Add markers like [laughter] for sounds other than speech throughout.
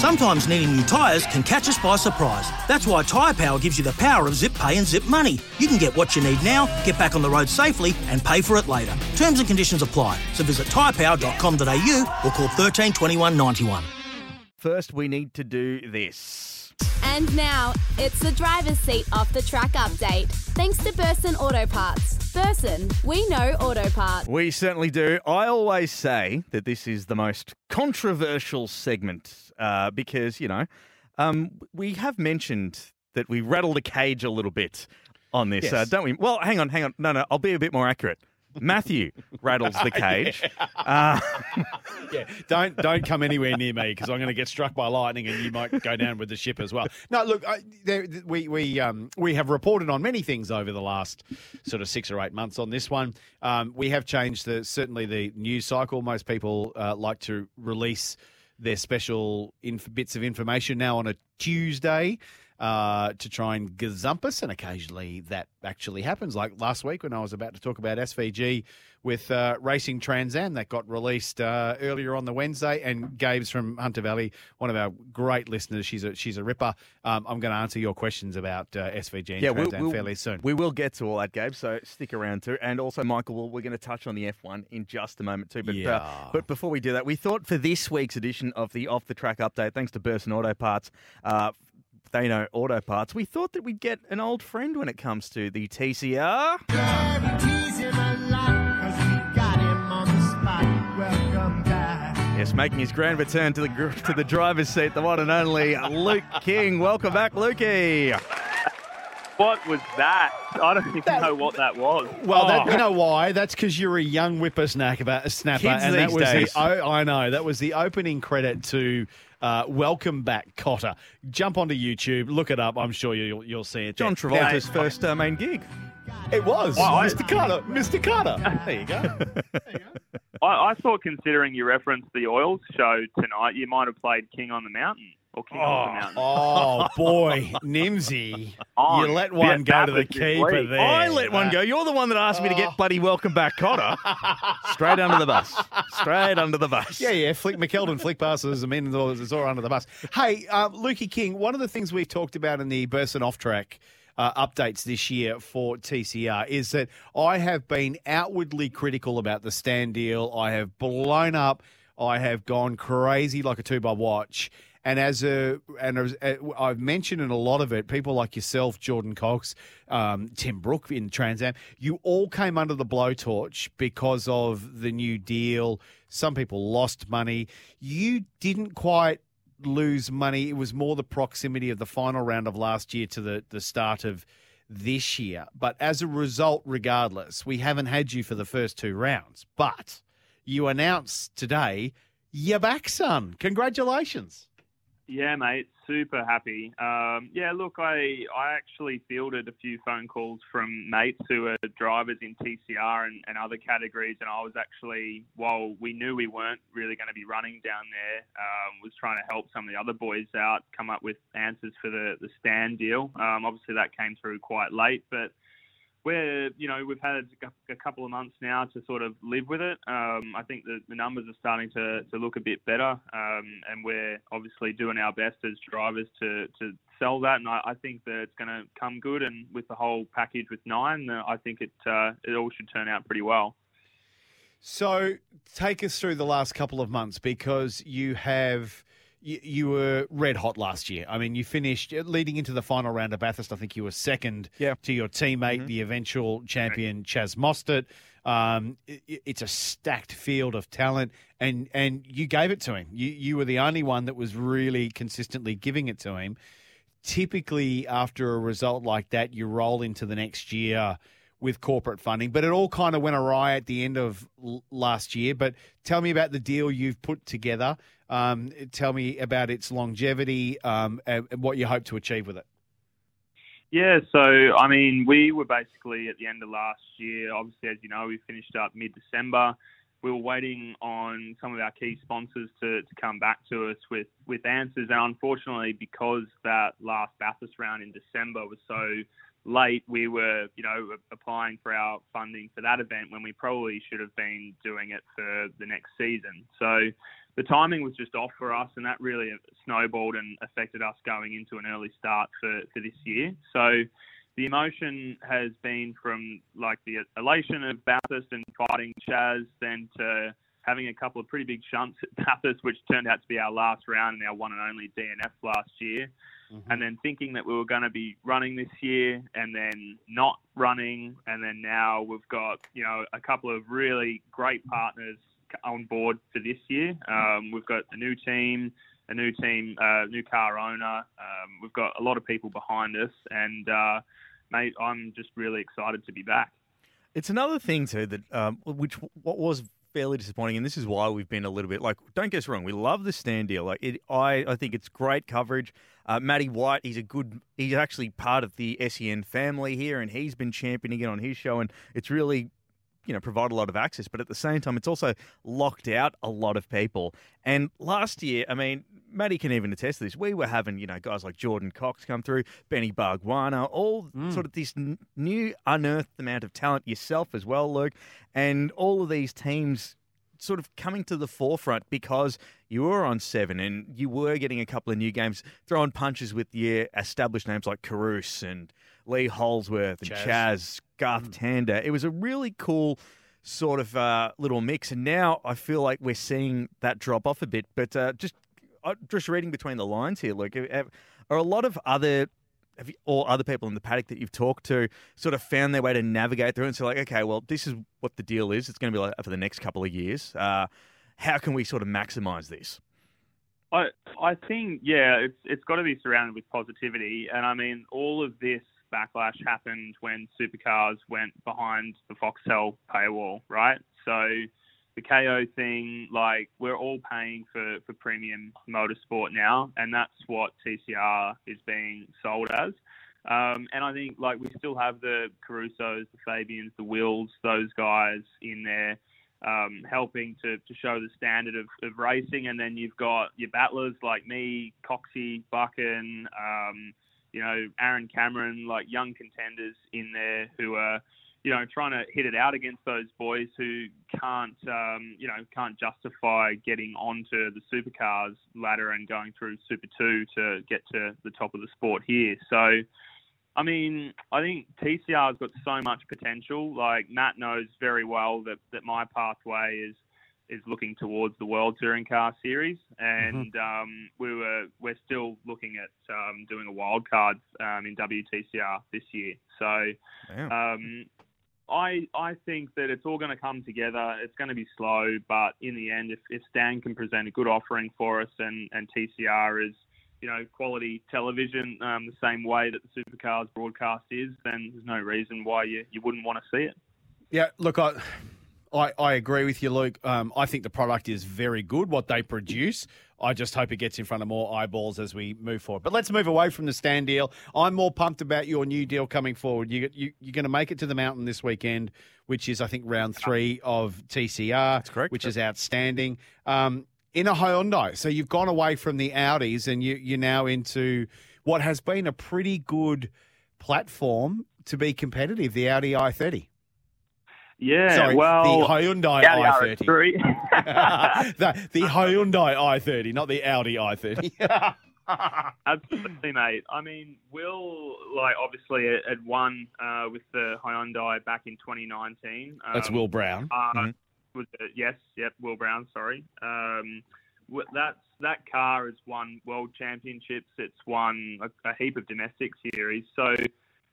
Sometimes needing new tyres can catch us by surprise. That's why Tyre Power gives you the power of zip pay and zip money. You can get what you need now, get back on the road safely, and pay for it later. Terms and conditions apply. So visit tyrepower.com.au or call 13 21 91. First, we need to do this. And now it's the driver's seat off the track update. Thanks to Burson Auto Parts. Burson, we know auto parts. We certainly do. I always say that this is the most controversial segment uh, because, you know, um, we have mentioned that we rattled a cage a little bit on this, uh, don't we? Well, hang on, hang on. No, no, I'll be a bit more accurate. Matthew rattles the [laughs] cage. uh, [laughs] Yeah, don't don't come anywhere near me because I'm going to get struck by lightning and you might go down with the ship as well. No, look, I, there, we we um, we have reported on many things over the last sort of six or eight months on this one. Um, we have changed the certainly the news cycle. Most people uh, like to release their special inf- bits of information now on a Tuesday. Uh, to try and gazump us, and occasionally that actually happens. Like last week when I was about to talk about SVG with uh, Racing Trans Am that got released uh, earlier on the Wednesday, and Gabe's from Hunter Valley, one of our great listeners. She's a she's a ripper. Um, I'm going to answer your questions about uh, SVG and yeah, Trans Am we'll- fairly soon. We will get to all that, Gabe. So stick around too. And also, Michael, we're going to touch on the F1 in just a moment too. But uh, Yeah. but before we do that, we thought for this week's edition of the Off the Track Update, thanks to Burson Auto Parts. They know auto parts. We thought that we'd get an old friend when it comes to the TCR. Yes, making his grand return to the to the driver's seat, the one and only Luke King. Welcome back, Lukey. What was that? I don't even know what that was. Well, that, Oh. you know why? That's because you're a young whippersnapper, a snapper, Kids and that these was days. the. Oh, I know that was the opening credit to uh, "Welcome Back, Kotter." Jump onto YouTube, look it up. I'm sure you'll you'll see it. John there. Travolta's first uh, main gig. Now, it was I- Mr. Carter. Mr. Carter. There you go. [laughs] I, I thought, considering you referenced the Oils show tonight, you might have played King on the Mountain or King on the Mountain. Oh [laughs] boy, Nimsy, Oh, you let one go to the keeper week. there. I let one go. You're the one that asked me to get Buddy Welcome Back Kotter. Straight under the bus. Straight under the bus. Yeah, yeah. Flick McKeldin, flick passes them in, and all- it's all under the bus. Hey, um, Lukey King, one of the things we've talked about in the Burson off track uh, updates this year for TCR is that I have been outwardly critical about the Stan deal. I have blown up. I have gone crazy like a two by watch. And as a and as, uh, I've mentioned in a lot of it, people like yourself, Jordan Cox, um, Tim Brook in Trans Am, you all came under the blowtorch because of the new deal. Some people lost money. You didn't quite lose money. It was more the proximity of the final round of last year to the, the start of this year. But as a result, regardless, we haven't had you for the first two rounds. But you announced today you're back, son. Congratulations. Yeah, mate, super happy. Um, yeah, look, I I actually fielded a few phone calls from mates who are drivers in TCR and, and other categories, and I was actually, while we knew we weren't really going to be running down there, um, was trying to help some of the other boys out come up with answers for the the Stan deal. Um, obviously, that came through quite late, but we're you know we've had a couple of months now to sort of live with it. Um, I think the, the numbers are starting to, to look a bit better, um, and we're obviously doing our best as drivers to, to sell that. And I, I think that it's going to come good. And with the whole package with nine, uh, I think it uh, it all should turn out pretty well. So take us through the last couple of months because you have you, you were red hot last year. I mean, you finished leading into the final round of Bathurst. I think you were second Yeah. to your teammate, the eventual champion Chaz Mostert. Um, it, it's a stacked field of talent, and and you gave it to him. You you were the only one that was really consistently giving it to him. Typically, after a result like that, you roll into the next year with corporate funding, but it all kind of went awry at the end of l- last year. But tell me about the deal you've put together. Um, tell me about its longevity um, and, what you hope to achieve with it. Yeah, so I mean, we were basically at the end of last year. Obviously, as you know, we finished up mid-December. we were waiting on some of our key sponsors to, to come back to us with, with answers. And unfortunately, because that last Bathurst round in December was so late, we were, you know, applying for our funding for that event when we probably should have been doing it for the next season. So the timing was just off for us, and that really snowballed and affected us going into an early start for, for this year. So the emotion has been from like the elation of Bathurst and fighting Chaz, then to having a couple of pretty big shunts at [laughs] Bathurst, which turned out to be our last round and our one and only DNF last year. Mm-hmm. And then thinking that we were going to be running this year and then not running. And then now we've got, you know, a couple of really great partners on board for this year. Um, we've got a new team, a new team, uh, new car owner. Um, we've got a lot of people behind us. And, uh, mate, I'm just really excited to be back. It's another thing too that um, which what was fairly disappointing, and this is why we've been a little bit like. Don't get us wrong, we love the Stan deal. Like it, I, I think it's great coverage. Uh, Matty White, he's a good. He's actually part of the SEN family here, and he's been championing it on his show, and it's really you know provide a lot of access but at the same time it's also locked out a lot of people and last year i mean Matty can even attest to this. We were having, you know, guys like Jordan Cox come through, Benny Bargwanna, all mm. sort of this n- new unearthed amount of talent yourself as well, Luke, and all of these teams sort of coming to the forefront because you were on seven and you were getting a couple of new games, throwing punches with your established names like Carus and Lee Holdsworth and Chaz, Chaz Garth mm. Tander. It was a really cool sort of uh, little mix, and now I feel like we're seeing that drop off a bit. But uh, just just reading between the lines here, Luke, are a lot of other you, or other people in the paddock that you've talked to sort of found their way to navigate through and say, like, okay, well, this is what the deal is. It's going to be like for the next couple of years. Uh, how can we sort of maximize this? I I think yeah, it's it's got to be surrounded with positivity, and I mean all of this backlash happened when supercars went behind the Foxtel paywall, right? So the Kayo thing, like we're all paying for, for premium motorsport now, and that's what TCR is being sold as. Um, and I think like we still have the Carusos, the Fabians, the Wills, those guys in there um, helping to, to show the standard of, of racing. And then you've got your battlers like me, Coxie, Buchan, um, you know, Aaron Cameron, like young contenders in there who are you know, trying to hit it out against those boys who can't, um, you know, can't justify getting onto the supercars ladder and going through Super 2 to get to the top of the sport here. So, I mean, I think TCR's got so much potential. Like Matt knows very well that, that my pathway is is looking towards the World Touring Car Series, and mm-hmm. um, we were we're still looking at um, doing a wild card um, in WTCR this year. So um, I I think that it's all going to come together. It's going to be slow, but in the end, if, if Stan can present a good offering for us and, and TCR is, you know, quality television um, the same way that the Supercars broadcast is, then there's no reason why you, you wouldn't want to see it. Yeah, look, I I, I agree with you, Luke. Um, I think the product is very good, what they produce. I just hope it gets in front of more eyeballs as we move forward. But let's move away from the Stan deal. I'm more pumped about your new deal coming forward. You, you, you're going to make it to the mountain this weekend, which is, I think, round three of TCR, That's correct. which is outstanding. Um, in a Hyundai. So you've gone away from the Audis and you, you're now into what has been a pretty good platform to be competitive, the Audi i30. Yeah, Sorry, well, [laughs] the Hyundai i30. the, the Hyundai i30, not the Audi i30. [laughs] Absolutely, mate. I mean, Will, like, obviously had won uh, with the Hyundai back in 2019. Um, That's Will Brown. Uh, mm-hmm. was it? Yes, yep, Will Brown. Sorry. Um, that's that car has won world championships. It's won a, a heap of domestic series. So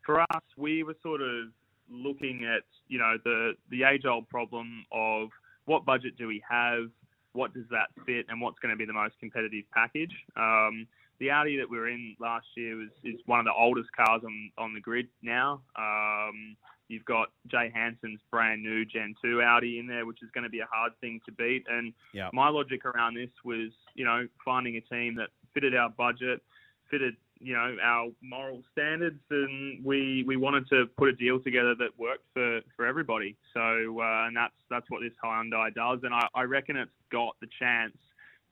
for us, we were sort of looking at you know the the age old problem of what budget do we have, what does that fit, and what's going to be the most competitive package. Um, the Audi that we were in last year was is one of the oldest cars on on the grid now. Um, you've got Jay Hansen's brand new Gen 2 Audi in there, which is going to be a hard thing to beat. And yep. my logic around this was, you know, finding a team that fitted our budget, fitted you know our moral standards, and we we wanted to put a deal together that worked for for everybody. So uh, and that's that's what this Hyundai does, and I, I reckon it's got the chance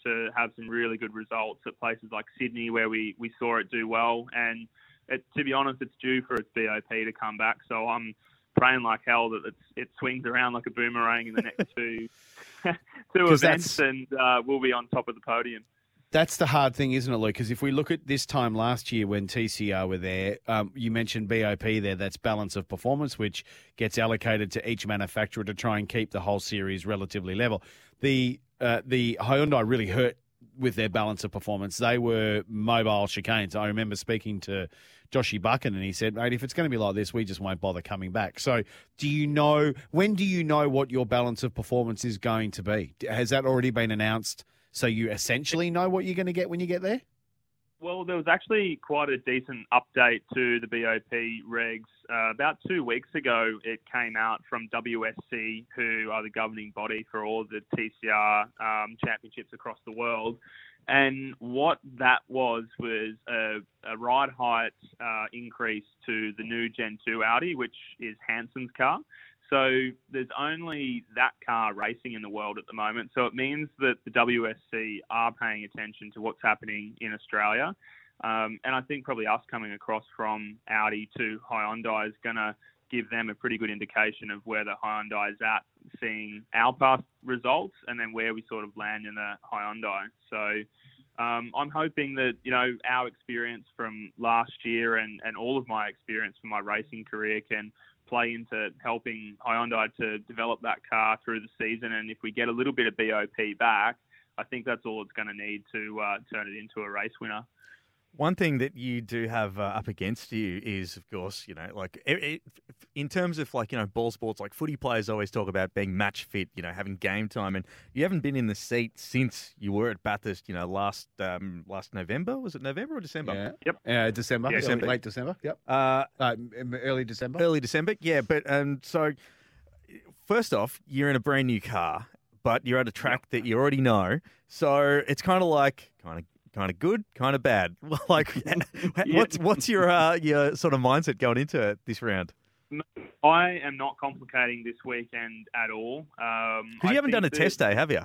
to have some really good results at places like Sydney, where we we saw it do well, and it, to be honest, it's due for its BOP to come back. So I'm praying like hell that it's, it swings around like a boomerang in the next [laughs] two [laughs] two events, and uh, we'll be on top of the podium. That's the hard thing, isn't it, Luke? Because if we look at this time last year when TCR were there, um, you mentioned BOP there. That's balance of performance, which gets allocated to each manufacturer to try and keep the whole series relatively level. The uh, the Hyundai really hurt with their balance of performance. They were mobile chicanes. I remember speaking to Joshy Buchan, and he said, "Mate, if it's going to be like this, we just won't bother coming back." So, do you know when do you know what your balance of performance is going to be? Has that already been announced? So you essentially know what you're going to get when you get there. Well, there was actually quite a decent update to the BOP regs. Uh, about two weeks ago, it came out from WSC, who are the governing body for all the TCR um, championships across the world. And what that was was a, a ride height uh, increase to the new Gen 2 Audi, which is Hansen's car. So there's only that car racing in the world at the moment. So it means that the WSC are paying attention to what's happening in Australia. Um, and I think probably us coming across from Audi to Hyundai is going to give them a pretty good indication of where the Hyundai is at, seeing our past results and then where we sort of land in the Hyundai. So um, I'm hoping that you know our experience from last year and, and all of my experience from my racing career can play into helping Hyundai to develop that car through the season. And if we get a little bit of BOP back, I think that's all it's going to need to uh, turn it into a race winner. One thing that you do have uh, up against you is, of course, you know, like it, it, in terms of like you know ball sports, like footy players always talk about being match fit, you know, having game time, and you haven't been in the seat since you were at Bathurst, you know, last um, last November. Was it November or December? Yep. Uh, December. Yeah, Early- December. Late December. Yep. Uh, Uh, early December. early December. Yeah, but um, so first off, you're in a brand new car, but you're at a track that you already know, so it's kind of like kind of kind of good, kind of bad. [laughs] like, [laughs] what's what's your uh, your sort of mindset going into this round? I am not complicating this weekend at all. Um, I you haven't done a test day, have you?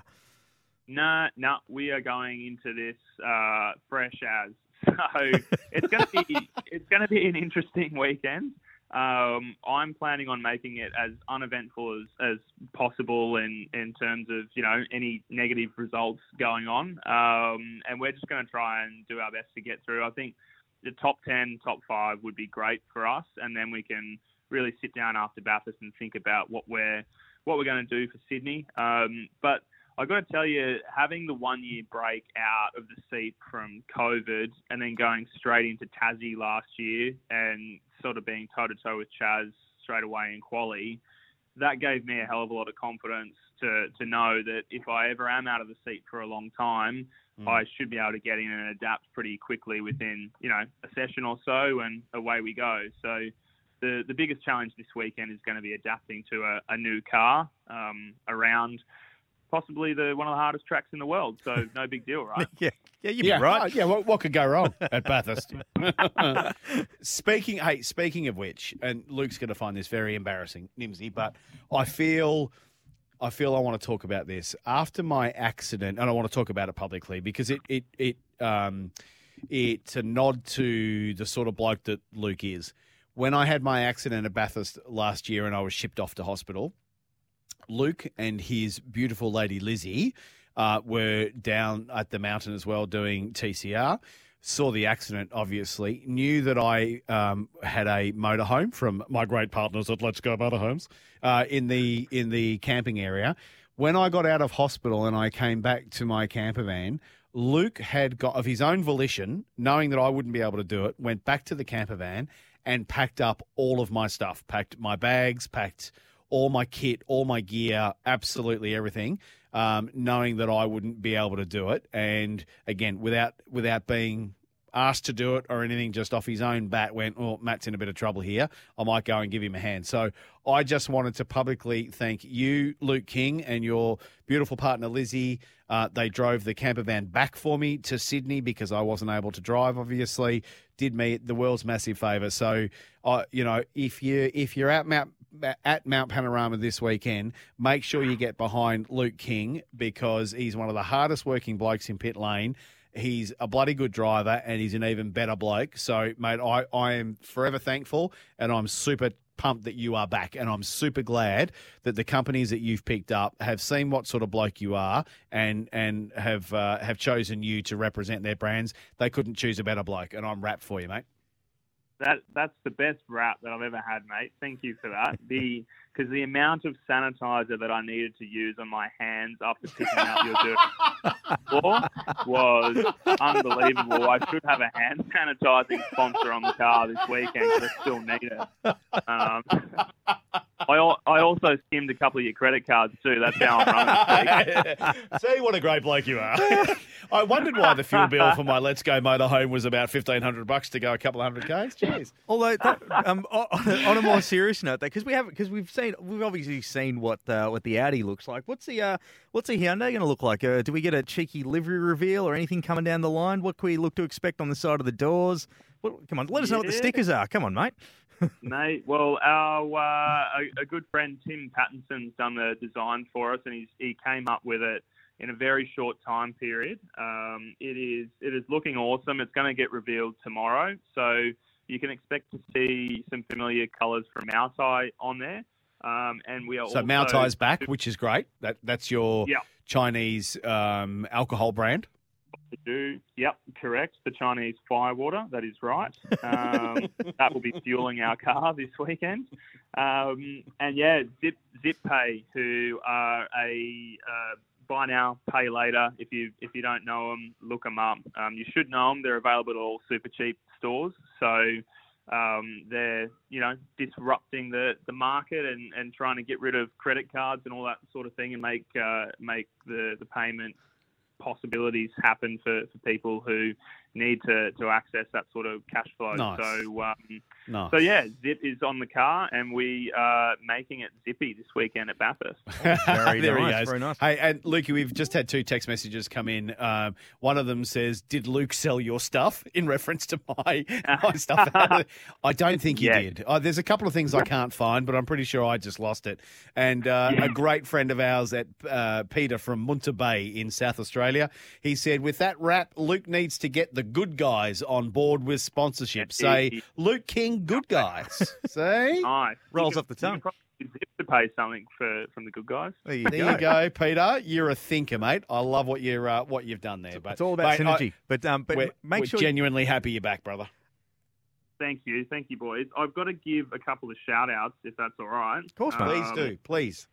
Nah, nah, we are going into this uh, fresh as. [laughs] So it's to be it's going to be an interesting weekend. Um, I'm planning on making it as uneventful as, as possible in, in terms of you know any negative results going on, um, and we're just going to try and do our best to get through. I think the top ten, top five would be great for us, and then we can really sit down after Bathurst and think about what we're what we're going to do for Sydney. Um, but I got to tell you, having the one year break out of the seat from COVID and then going straight into Tassie last year and sort of being toe to toe with Chaz straight away in quali, that gave me a hell of a lot of confidence to to know that if I ever am out of the seat for a long time, I should be able to get in and adapt pretty quickly within you know a session or so, and away we go. So. The, the biggest challenge this weekend is going to be adapting to a, a new car um, around possibly the one of the hardest tracks in the world. So [laughs] no big deal, right? Yeah, yeah, you'd yeah, be right. oh, yeah. What, what could go wrong at Bathurst? [laughs] speaking, hey, speaking of which, and Luke's going to find this very embarrassing, Nimsy, but I feel, I feel I want to talk about this after my accident, and I want to talk about it publicly because it, it, it, um, it's a nod to the sort of bloke that Luke is. When I had my accident at Bathurst last year, and I was shipped off to hospital. Luke and his beautiful lady Lizzie uh, were down at the mountain as well doing TCR. Saw the accident, obviously. Knew that I um, had a motorhome from my great partners at Let's Go Motorhomes uh, in the in the camping area. When I got out of hospital and I came back to my camper van, Luke had got of his own volition, knowing that I wouldn't be able to do it, went back to the camper van and packed up all of my stuff. Packed my bags, packed all my kit, all my gear, absolutely everything, um, knowing that I wouldn't be able to do it. And again, without without being asked to do it or anything, just off his own bat went, oh, Matt's in a bit of trouble here. I might go and give him a hand. So I just wanted to publicly thank you, Luke King, and your beautiful partner, Lizzie. Uh, they drove the camper van back for me to Sydney because I wasn't able to drive, obviously. Did me the world's massive favour. So, uh, you know, if you if you're at Mount at Mount Panorama this weekend, make sure you get behind Luke King because he's one of the hardest working blokes in pit lane. He's a bloody good driver and he's an even better bloke. So, mate, I, I am forever thankful and I'm super pumped that you are back. And I'm super glad that the companies that you've picked up have seen what sort of bloke you are and and have uh, have chosen you to represent their brands. They couldn't choose a better bloke. And I'm wrapped for you, mate. That that's the best wrap that I've ever had, mate. Thank you for that. [laughs] The because the amount of sanitizer that I needed to use on my hands after picking up your dirt floor was unbelievable. I should have a hand sanitizing sponsor on the car this weekend because I still need it. Um, I, I also skimmed a couple of your credit cards too. That's how I'm running. [laughs] See what a great bloke you are. [laughs] I wondered why the fuel bill for my Let's Go motorhome was about fifteen hundred bucks to go a couple of hundred k's. Jeez. Although, that, um, on, a, [laughs] on a more serious note, because we have because we've seen we've obviously seen what uh, what the Audi looks like. What's the uh, what's the Hyundai going to look like? Uh, do we get a cheeky livery reveal or anything coming down the line? What can we look to expect on the side of the doors? What, come on, let us know what the stickers are. Come on, mate. Mate, well, our uh, a, a good friend Tim Pattinson's done the design for us, and he's, he came up with it in a very short time period. Um, it is it is looking awesome. It's going to get revealed tomorrow, so you can expect to see some familiar colours from Moutai on there. Um, and we are So also Moutai's back, which is great. That that's your Yeah. Chinese um, alcohol brand. To do. Yep, correct. The Chinese firewater. That is right. Um, [laughs] that will be fueling our car this weekend. Um, and yeah, Zip ZipPay, who are a uh, buy now, pay later. If you if you don't know them, look them up. Um, you should know them. They're available at all super cheap stores. So. Um, they're you know disrupting the, the market and, and trying to get rid of credit cards and all that sort of thing and make uh, make the, the payment possibilities happen for, for people who need to, to access that sort of cash flow. Nice. So, um, No. so yeah, Zip is on the car, and we are making it zippy this weekend at Bathurst. [laughs] Very there he nice, goes. very nice. Hey, and Lukey, we've just had two text messages come in. Um, one of them says, "Did Luke sell your stuff?" [laughs] in reference to my, my stuff. [laughs] I don't think he Yeah. did. Uh, there's a couple of things I can't find, but I'm pretty sure I just lost it. And uh, a great friend of ours, at uh, Peter from Moonta Bay in South Australia, he said, "With that rap, Luke needs to get the good guys on board with sponsorship. Say, Luke King, good guys. [laughs] See." Nice. Rolls You off the could- you tongue. could probably get Zip to pay something for from the good guys. There you There you go, Peter. You're a thinker, mate. I love what you're uh, what you've done there. But It's all about mate, I- synergy. but um, but we're, make we're sure genuinely happy you're back, brother. Thank you, thank you, boys. I've got to give a couple of shout outs if that's all right. Of course, mate. Please do, please.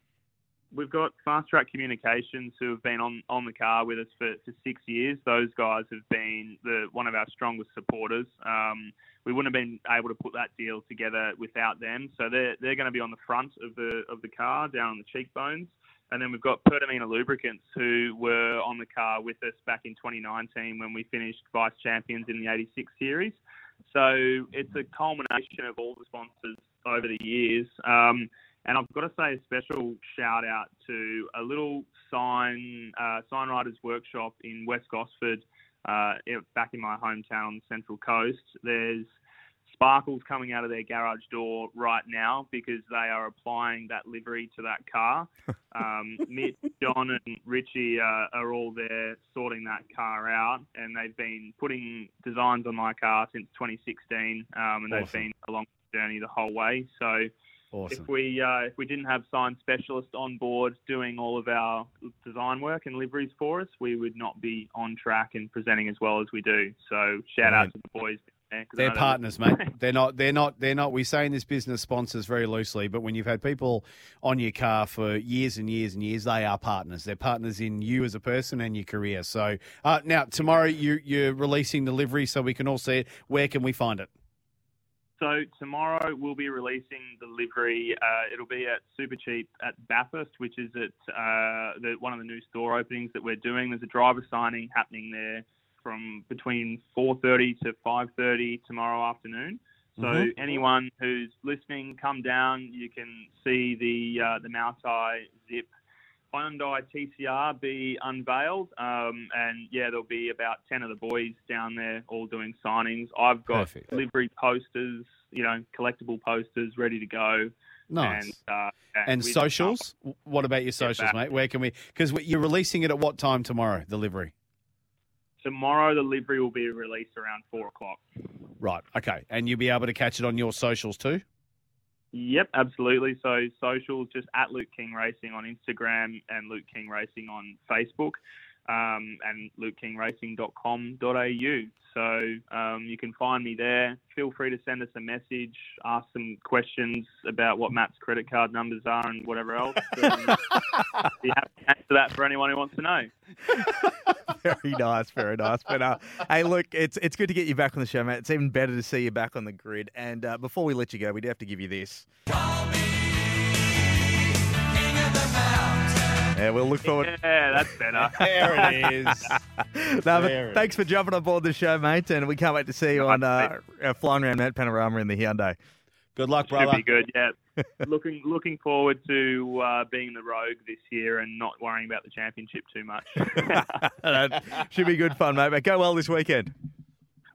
We've got Fast Track Communications who have been on, on the car with us for, for six years. Those guys have been the one of our strongest supporters. Um, we wouldn't have been able to put that deal together without them. So they're they're going to be on the front of the of the car, down on the cheekbones. And then we've got Pertamina Lubricants who were on the car with us back in 2019 when we finished vice champions in the 86 series. So it's a culmination of all the sponsors over the years. Um, and I've got to say a special shout out to a little sign uh, sign writers workshop in West Gosford, uh, back in my hometown on the Central Coast. There's sparkles coming out of their garage door right now because they are applying that livery to that car. [laughs] Um, Mitch, John, and Richie uh, are all there sorting that car out, and they've been putting designs on my car since 2016, um, and they've been along the journey the whole way. So Awesome. if we uh, if we didn't have sign specialists on board doing all of our design work and liveries for us, we would not be on track and presenting as well as we do. So shout out to the boys. I They're partners, mate. [laughs] They're not. They're not. They're not. We say in this business sponsors very loosely, but when you've had people on your car for years and years and years, they are partners. They're partners in you as a person and your career. So uh, now tomorrow you, you're releasing the livery, so we can all see it. Where can we find it? So tomorrow we'll be releasing the livery. Uh, it'll be at Super Cheap at Bathurst, which is at uh, the, one of the new store openings that we're doing. There's a driver signing happening there from between 4:30 to 5:30 tomorrow afternoon. So Mhm. anyone who's listening, come down. You can see the uh, the Moutai Zip Hyundai TCR be unveiled, um, and yeah, there'll be about ten of the boys down there all doing signings. I've got Perfect. livery posters, you know, collectible posters ready to go. Nice. And, uh, And just socials? What about your socials, mate? Where can we? Because you're releasing it at what time tomorrow? The livery. Tomorrow, the livery will be released around four o'clock. Right. Okay. And you'll be able to catch it on your socials too. Yep, absolutely. So socials just at Luke King Racing on Instagram and Luke King Racing on Facebook, um, and lukekingracing.com.au. So um, you can find me there. Feel free to send us a message, ask some questions about what Matt's credit card numbers are and whatever else. [laughs] Be happy to answer that for anyone who wants to know. [laughs] very nice, very nice. But uh, hey, look, it's it's good to get you back on the show, Matt. It's even better to see you back on the grid. And uh, before we let you go, we do have to give you this. Yeah, we'll look forward. [laughs] Yeah, that's better. [laughs] There it is. [laughs] No, but There it thanks for jumping on board the show, mate, and we can't wait to see you on uh, uh, flying around that panorama in the Hyundai. Good luck, brother. Should be good. Yeah, looking looking forward to uh, being the rogue this year and not worrying about the championship too much. that should be good fun, mate. But go well this weekend.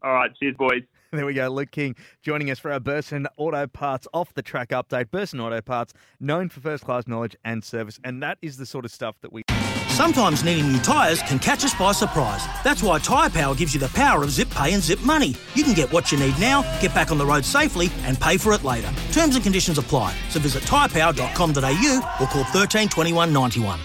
All right, cheers, boys. [laughs] There we go. Luke King joining us for our Burson Auto Parts off the track update. Burson Auto Parts, known for first class knowledge and service. And that is the sort of stuff that we. Sometimes needing new tyres can catch us by surprise. That's why Tyre Power gives you the power of zip pay and zip money. You can get what you need now, get back on the road safely, and pay for it later. Terms and conditions apply. So visit tyrepower.com.au or call 13 21 91.